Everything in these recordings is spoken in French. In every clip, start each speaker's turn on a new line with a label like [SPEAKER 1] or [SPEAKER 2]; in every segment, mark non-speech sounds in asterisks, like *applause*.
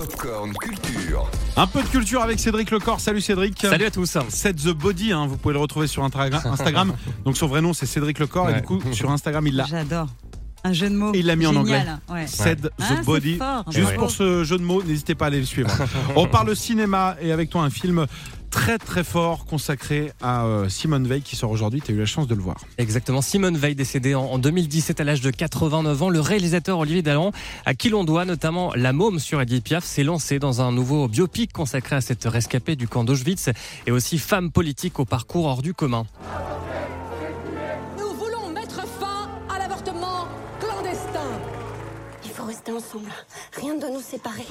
[SPEAKER 1] Popcorn Culture.
[SPEAKER 2] Un peu de culture avec Cédric Lecor. Salut Cédric.
[SPEAKER 3] Salut à tous.
[SPEAKER 2] Set the Body, hein, vous pouvez le retrouver sur Instagram. *laughs* Donc son vrai nom c'est Cédric Lecor et
[SPEAKER 3] Ouais.
[SPEAKER 2] du coup sur Instagram il l'a
[SPEAKER 4] J'adore. Un jeu de mots.
[SPEAKER 2] Et il l'a mis en
[SPEAKER 4] Génial, Ouais.
[SPEAKER 2] Set the
[SPEAKER 4] Ah, c'est
[SPEAKER 2] Body.
[SPEAKER 4] fort.
[SPEAKER 2] Juste pour ce jeu de mots, n'hésitez pas à aller le suivre. *laughs* On parle cinéma et avec toi un film très très fort consacré à euh, Simone Veil qui sort aujourd'hui. Tu as eu la chance de le voir.
[SPEAKER 3] Exactement. Simone Veil, décédée en, en 2017 à l'âge de 89 ans. Le réalisateur Olivier Dallan, à qui l'on doit notamment La Môme sur Edith Piaf, s'est lancé dans un nouveau biopic consacré à cette rescapée du camp d'Auschwitz et aussi femme politique au parcours hors du commun.
[SPEAKER 5] Nous voulons mettre fin à l'avortement clandestin.
[SPEAKER 6] Il faut rester ensemble. Rien ne doit nous séparer.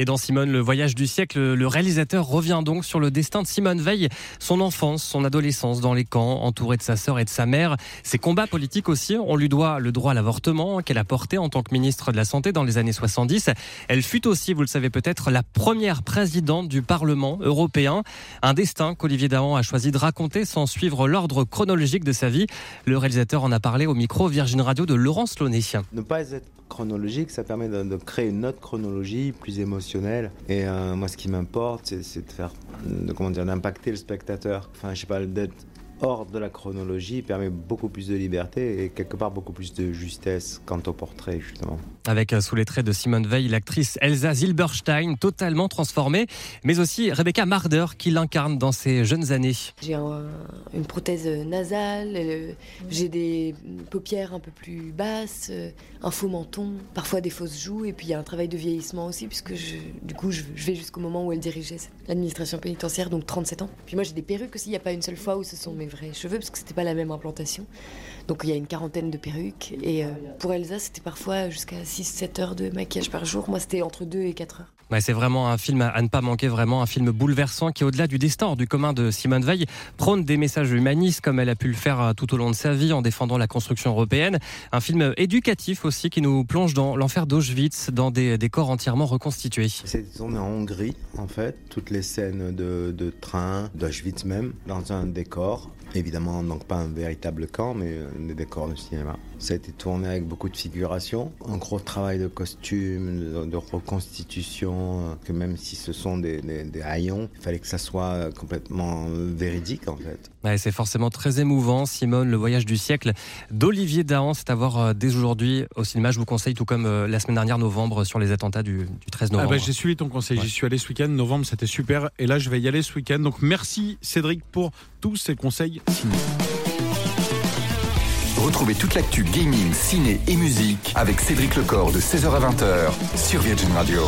[SPEAKER 3] Et dans Simone, le voyage du siècle, le réalisateur revient donc sur le destin de Simone Veil, son enfance, son adolescence dans les camps, entourée de sa sœur et de sa mère, ses combats politiques aussi. On lui doit le droit à l'avortement qu'elle a porté en tant que ministre de la Santé dans les années 70. Elle fut aussi, vous le savez peut-être, la première présidente du Parlement européen. Un destin qu'Olivier Dahan a choisi de raconter sans suivre l'ordre chronologique de sa vie. Le réalisateur en a parlé au micro Virgin Radio de Laurence Launay.
[SPEAKER 7] Chronologique, ça permet de, de créer une autre chronologie plus émotionnelle. Et euh, moi, ce qui m'importe, c'est, de faire, de, comment dire, d'impacter le spectateur. Enfin, je sais pas, d'être hors de la chronologie permet beaucoup plus de liberté et quelque part beaucoup plus de justesse quant au portrait, justement.
[SPEAKER 3] Avec euh, sous les traits de Simone Veil l'actrice Elsa Zilberstein, totalement transformée, mais aussi Rebecca Marder qui l'incarne dans ses jeunes années.
[SPEAKER 8] J'ai un- une prothèse nasale, euh, j'ai des paupières un peu plus basses, euh, un faux menton, parfois des fausses joues, et puis il y a un travail de vieillissement aussi, puisque je, du coup je, je vais jusqu'au moment où elle dirigeait l'administration pénitentiaire, donc 37 ans. Puis moi j'ai des perruques aussi, il n'y a pas une seule fois où ce sont mes vrais cheveux, parce que c'était pas la même implantation. Donc il y a une quarantaine de perruques, et euh, pour Elsa c'était parfois jusqu'à 6-7 heures de maquillage par jour, moi c'était entre 2 et 4 heures.
[SPEAKER 3] Ouais, c'est vraiment un film à ne pas manquer, vraiment un film bouleversant qui, au-delà du destin hors du commun de Simone Veil, prône des messages humanistes comme elle a pu le faire euh, tout au long de sa vie en défendant la construction européenne. Un film éducatif aussi qui nous plonge dans l'enfer d'Auschwitz, dans des décors entièrement reconstitués.
[SPEAKER 7] C'est tourné en Hongrie, en fait. Toutes les scènes de, de train, d'Auschwitz même, dans un décor. Évidemment, donc pas un véritable camp, mais euh, des décors de cinéma. Ça a été tourné avec beaucoup de figuration, un gros travail de costume, de, de reconstitution, que même si ce sont des, des, des haillons, il fallait que ça soit complètement véridique, en fait.
[SPEAKER 3] Ouais, c'est forcément très émouvant. Simone, le voyage du siècle d'Olivier Dahan, c'est à voir euh, dès aujourd'hui au cinéma. Je vous conseille, tout comme euh, la semaine dernière, novembre, sur les attentats du, du 13
[SPEAKER 2] Ah
[SPEAKER 3] novembre.
[SPEAKER 2] bah, j'ai suivi ton conseil,
[SPEAKER 3] Ouais.
[SPEAKER 2] j'y suis allé ce week-end, novembre c'était super et là je vais y aller ce week-end. Donc merci Cédric pour tous ces conseils ciné.
[SPEAKER 1] Retrouvez toute l'actu gaming, ciné et musique avec Cédric Lecor de 16h à 20h sur Virgin Radio.